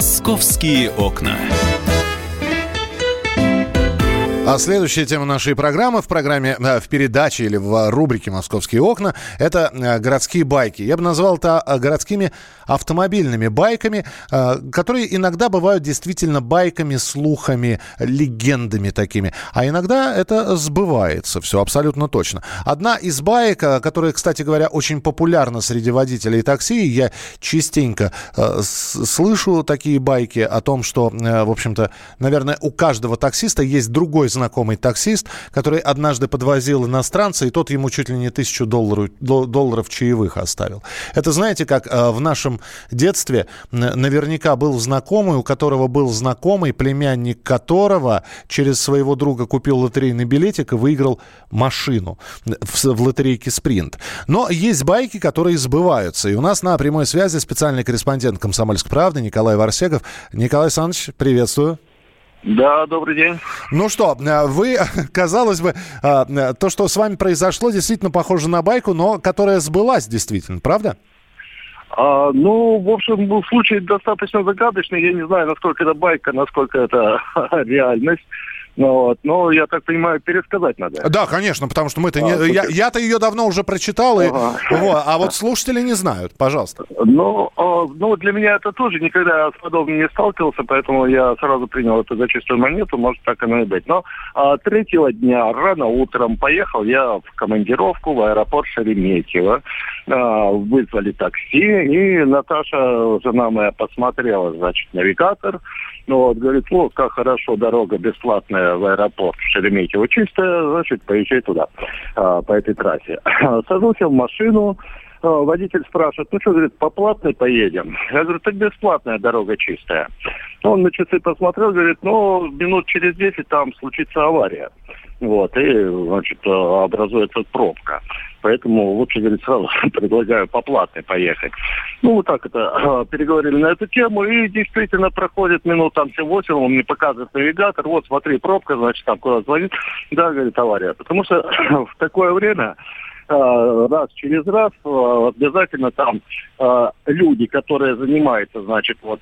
Московские окна. А следующая тема нашей программы в программе, э, в передаче или в рубрике «Московские окна» — это э, городские байки. Я бы назвал это э, городскими автомобильными байками, которые иногда бывают действительно байками, слухами, легендами такими. А иногда это сбывается, все абсолютно точно. Одна из байк, которая, кстати говоря, очень популярна среди водителей такси, я частенько слышу такие байки о том, что, в общем-то, наверное, у каждого таксиста есть другой знакомый таксист, который однажды подвозил иностранца, и тот ему чуть ли не тысячу долларов, долларов чаевых оставил. Это знаете, как э, в нашем детстве наверняка был знакомый, у которого был знакомый, племянник которого через своего друга купил лотерейный билетик и выиграл машину в, в лотерейке «Спринт». Но есть байки, которые сбываются. И у нас на прямой связи специальный корреспондент «Комсомольской правды» Николай Варсегов. Николай Александрович, приветствую. Да, добрый день. Ну что, э, вы, казалось бы, э, э, то, что с вами произошло, действительно похоже на байку, но которая сбылась действительно, правда? А, ну, в общем, случай достаточно загадочный. Я не знаю, насколько это байка, насколько это реальность. Ну, вот. Но, я так понимаю, пересказать надо. Да, конечно, потому что мы-то... А, не... я, я-то ее давно уже прочитал, и... ага. вот, а вот слушатели не знают. Пожалуйста. Ну, а, ну, для меня это тоже никогда с подобным не сталкивался, поэтому я сразу принял это за чистую монету, может, так оно и быть. Но а, третьего дня рано утром поехал я в командировку в аэропорт Шереметьево. А, вызвали такси, и Наташа, жена моя, посмотрела, значит, навигатор, ну вот, говорит, вот как хорошо, дорога бесплатная в аэропорт Шереметьево чистая, значит, поезжай туда, а, по этой трассе. Сажусь в машину, а, водитель спрашивает, ну что, говорит, по платной поедем? Я говорю, так бесплатная дорога чистая. Он на часы посмотрел, говорит, ну, минут через 10 там случится авария. Вот, и, значит, образуется пробка. Поэтому лучше, говорит, сразу предлагаю по платной поехать. Ну, вот так это а, переговорили на эту тему, и действительно проходит минут там 7-8, он мне показывает навигатор, вот смотри, пробка, значит, там куда звонит. Да, говорит, авария. Потому что в такое время а, раз через раз а, обязательно там люди, которые занимаются, значит, вот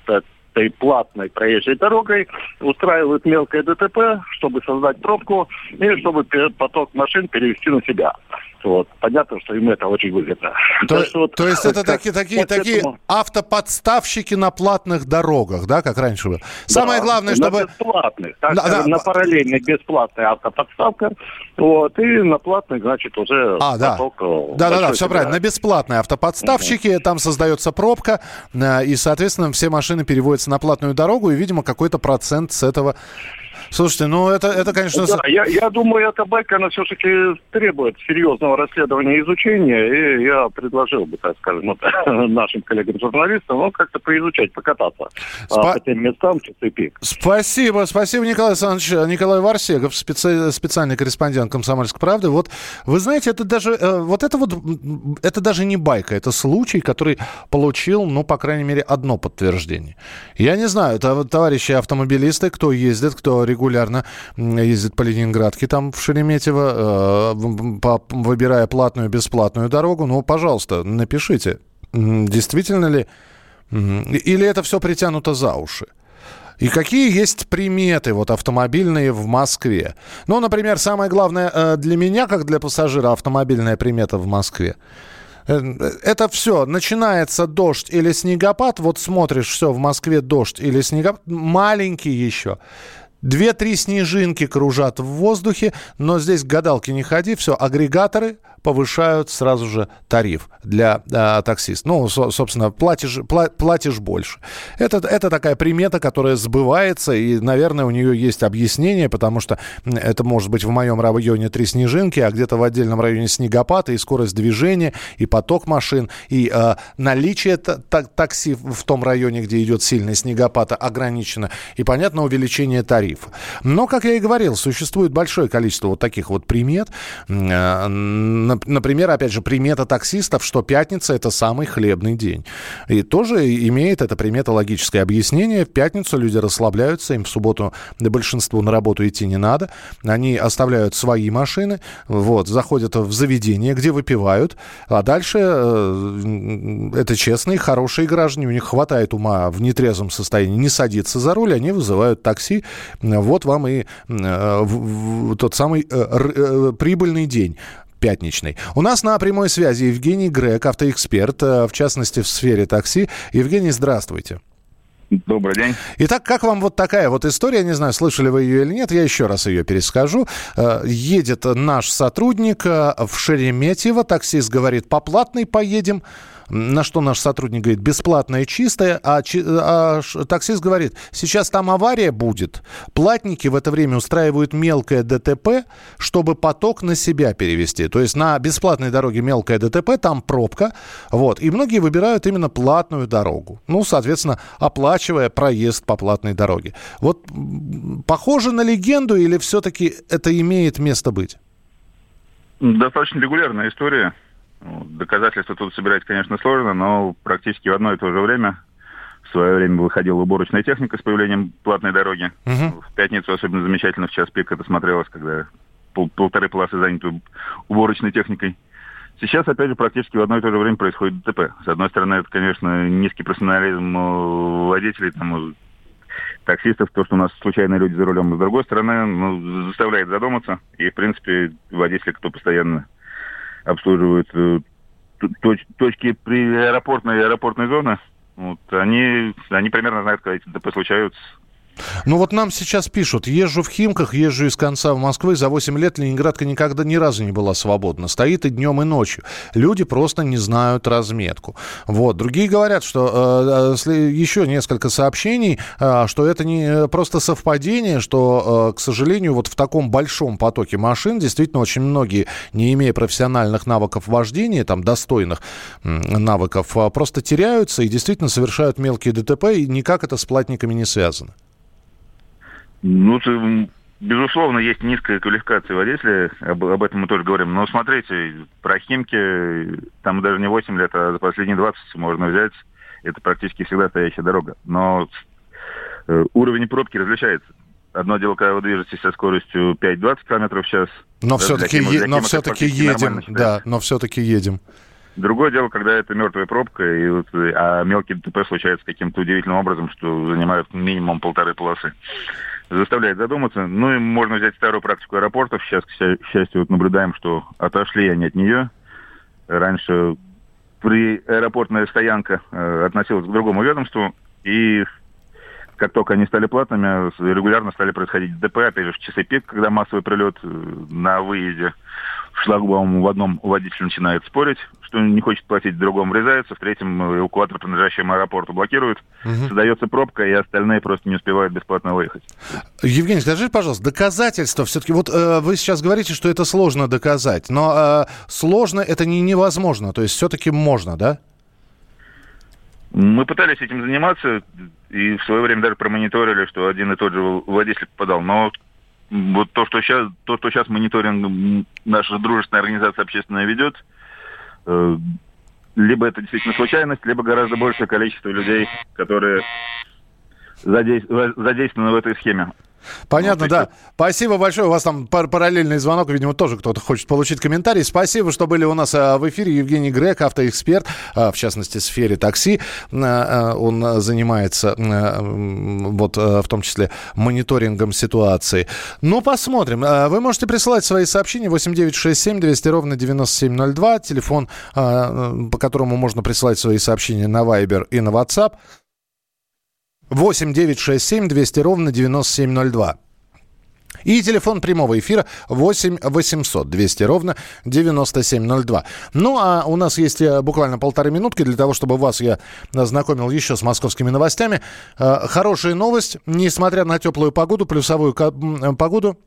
этой платной проезжей дорогой, устраивают мелкое ДТП, чтобы создать пробку и чтобы поток машин перевести на себя. Вот. Понятно, что им это очень выгодно. То, что, вот, то есть это как, такие, такие, вот такие этому... автоподставщики на платных дорогах, да, как раньше было? Самое да, главное, чтобы... На бесплатных. Так, на, да. на параллельных бесплатная автоподставка, вот, и на платных, значит, уже а, да. поток... Да-да-да, все правильно. На бесплатные автоподставщики, угу. там создается пробка, э, и, соответственно, все машины переводятся на платную дорогу, и, видимо, какой-то процент с этого Слушайте, ну это, это конечно... Да, я, я думаю, эта байка, она все-таки требует серьезного расследования и изучения, и я предложил бы, так скажем, вот, нашим коллегам-журналистам, ну, как-то поизучать, покататься Спа... по тем местам, часы пик. Спасибо, спасибо, Николай Александрович. Николай Варсегов, специ... специальный корреспондент «Комсомольской правды». Вот, вы знаете, это даже, э, вот это вот, это даже не байка, это случай, который получил, ну, по крайней мере, одно подтверждение. Я не знаю, товарищи автомобилисты, кто ездит, кто регулярно регулярно ездит по Ленинградке, там в Шереметьево, э, выбирая платную, бесплатную дорогу. Ну, пожалуйста, напишите, действительно ли, или это все притянуто за уши. И какие есть приметы вот автомобильные в Москве? Ну, например, самое главное э, для меня, как для пассажира, автомобильная примета в Москве. Э, это все. Начинается дождь или снегопад. Вот смотришь, все, в Москве дождь или снегопад. Маленький еще. Две-три снежинки кружат в воздухе, но здесь гадалки не ходи, все, агрегаторы повышают сразу же тариф для э, таксиста. Ну, со, собственно, платишь, пла, платишь больше. Это, это такая примета, которая сбывается, и, наверное, у нее есть объяснение, потому что это может быть в моем районе три снежинки, а где-то в отдельном районе снегопад, и скорость движения, и поток машин, и э, наличие такси в том районе, где идет сильный снегопад, ограничено, и, понятно, увеличение тарифа тарифа. Но, как я и говорил, существует большое количество вот таких вот примет. Э, например, опять же, примета таксистов, что пятница – это самый хлебный день. И тоже имеет это примета логическое объяснение. В пятницу люди расслабляются, им в субботу большинству на работу идти не надо. Они оставляют свои машины, вот, заходят в заведение, где выпивают, а дальше э, это честные, хорошие граждане, у них хватает ума в нетрезвом состоянии не садиться за руль, они вызывают такси. Вот вам и э, тот самый э, прибыльный день пятничный. У нас на прямой связи Евгений Грек, автоэксперт, в частности, в сфере такси. Евгений, здравствуйте. Добрый день. Итак, как вам вот такая вот история? Не знаю, слышали вы ее или нет, я еще раз ее перескажу. Э, едет наш сотрудник э, в Шереметьево, таксист говорит, по платной поедем. На что наш сотрудник говорит, бесплатное чистое, а, а таксист говорит, сейчас там авария будет. Платники в это время устраивают мелкое ДТП, чтобы поток на себя перевести. То есть на бесплатной дороге мелкое ДТП, там пробка. Вот. И многие выбирают именно платную дорогу. Ну, соответственно, оплачивая проезд по платной дороге. Вот похоже на легенду или все-таки это имеет место быть? Достаточно регулярная история. Доказательства тут собирать, конечно, сложно, но практически в одно и то же время в свое время выходила уборочная техника с появлением платной дороги. Угу. В пятницу особенно замечательно в час пик это смотрелось, когда пол, полторы полосы заняты уборочной техникой. Сейчас, опять же, практически в одно и то же время происходит ДТП. С одной стороны, это, конечно, низкий профессионализм водителей, там, таксистов, то, что у нас случайные люди за рулем. С другой стороны, ну, заставляет задуматься. И, в принципе, водители, кто постоянно обслуживают э, точ, точки при аэропортной аэропортной зоне, вот, они, они примерно знают, когда эти ДП случаются, ну вот нам сейчас пишут, езжу в Химках, езжу из конца в Москвы, за 8 лет Ленинградка никогда ни разу не была свободна. Стоит и днем, и ночью. Люди просто не знают разметку. Вот. Другие говорят, что э, э еще несколько сообщений, э, что это не э, просто совпадение, что, э, к сожалению, вот в таком большом потоке машин действительно очень многие, не имея профессиональных навыков вождения, там, достойных навыков, э, просто теряются и действительно совершают мелкие ДТП, и никак это с платниками не связано. Ну, безусловно, есть низкая квалификация водителя, об, об этом мы тоже говорим. Но смотрите, про Химки, там даже не 8 лет, а за последние 20 можно взять. Это практически всегда стоящая дорога. Но э, уровень пробки различается. Одно дело, когда вы движетесь со скоростью 5-20 км в час. Но все-таки, е- но все-таки едем, да, но все-таки едем. Другое дело, когда это мертвая пробка, и вот, а мелкие ДТП случаются каким-то удивительным образом, что занимают минимум полторы полосы заставляет задуматься. Ну и можно взять старую практику аэропортов. Сейчас, к счастью, вот наблюдаем, что отошли они от нее. Раньше при аэропортная стоянка э, относилась к другому ведомству, и как только они стали платными, регулярно стали происходить ДП, опять же, в часы пик, когда массовый прилет э, на выезде шлагбаум в одном водитель начинает спорить, что не хочет платить, в другом врезается, в третьем эвакуатор, принадлежащему аэропорту, блокирует, угу. создается пробка, и остальные просто не успевают бесплатно выехать. Евгений, скажи, пожалуйста, доказательства все-таки, вот э, вы сейчас говорите, что это сложно доказать, но э, сложно это не невозможно, то есть все-таки можно, да? Мы пытались этим заниматься, и в свое время даже промониторили, что один и тот же водитель попадал, но вот то, что сейчас, то, что сейчас мониторинг наша дружественная организация общественная ведет, э, либо это действительно случайность, либо гораздо большее количество людей, которые задействованы в этой схеме. Понятно, ну, да. Спасибо большое. У вас там параллельный звонок, видимо, тоже кто-то хочет получить комментарий. Спасибо, что были у нас а, в эфире. Евгений Грек, автоэксперт, а, в частности, в сфере такси. А, он занимается вот в том числе мониторингом ситуации. Ну, посмотрим. Вы можете присылать свои сообщения 8967 200 ровно 9702. Телефон, по которому можно присылать свои сообщения на Viber и на WhatsApp. 8 9 6 7 200 ровно 9702. И телефон прямого эфира 8 800 200 ровно 9702. Ну, а у нас есть э, буквально полторы минутки для того, чтобы вас я ознакомил еще с московскими новостями. Э, хорошая новость. Несмотря на теплую погоду, плюсовую погоду,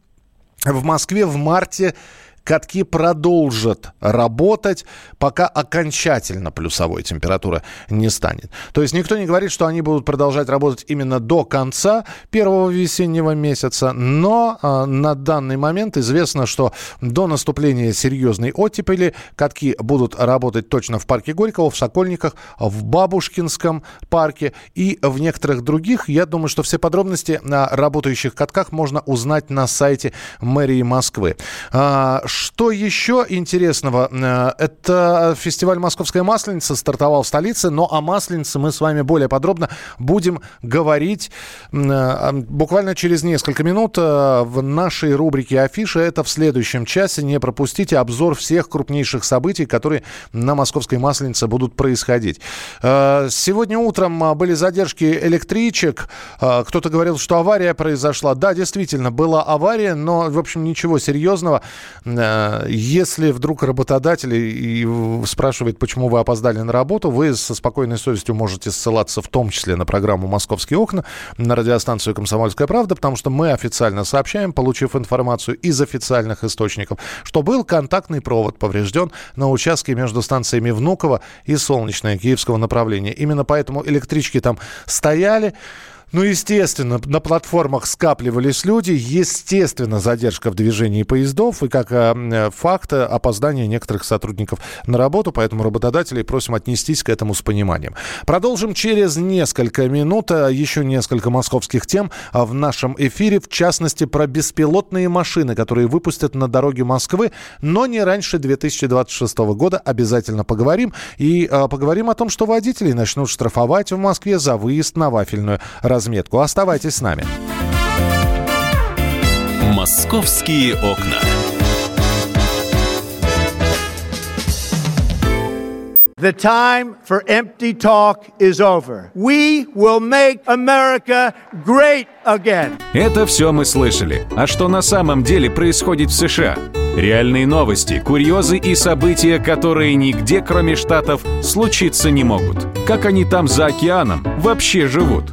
в Москве в марте катки продолжат работать, пока окончательно плюсовой температура не станет. То есть никто не говорит, что они будут продолжать работать именно до конца первого весеннего месяца, но э, на данный момент известно, что до наступления серьезной оттепели катки будут работать точно в парке Горького, в Сокольниках, в Бабушкинском парке и в некоторых других. Я думаю, что все подробности о работающих катках можно узнать на сайте мэрии Москвы. Что еще интересного? Э, это фестиваль «Московская масленица» стартовал в столице, но о масленице мы с вами более подробно будем говорить э, буквально через несколько минут э, в нашей рубрике «Афиша». Это в следующем часе. Не пропустите обзор всех крупнейших событий, которые на «Московской масленице» будут происходить. Сегодня утром были задержки электричек. Кто-то говорил, что авария произошла. Да, действительно, была авария, но, в общем, ничего серьезного. Э, если вдруг работодатель спрашивает, почему вы опоздали на работу, вы со спокойной совестью можете ссылаться в том числе на программу «Московские окна», на радиостанцию «Комсомольская правда», потому что мы официально сообщаем, получив информацию из официальных источников, что был контактный провод поврежден на участке между станциями Внуково и Солнечное Киевского направления. Именно поэтому электрички там стояли. Ну, естественно, на платформах скапливались люди, естественно, задержка в движении поездов и как э, факт опоздания некоторых сотрудников на работу, поэтому работодателей просим отнестись к этому с пониманием. Продолжим через несколько минут. Э, еще несколько московских тем а в нашем эфире, в частности, про беспилотные машины, которые выпустят на дороге Москвы, но не раньше 2026 года. Обязательно поговорим. И э, поговорим о том, что водителей начнут штрафовать в Москве за выезд на вафельную разметку разметку. Оставайтесь с нами. Московские окна. The time for empty talk is over. We will make America great again. Это все мы слышали. А что на самом деле происходит в США? Реальные новости, курьезы и события, которые нигде, кроме Штатов, случиться не могут. Как они там за океаном вообще живут?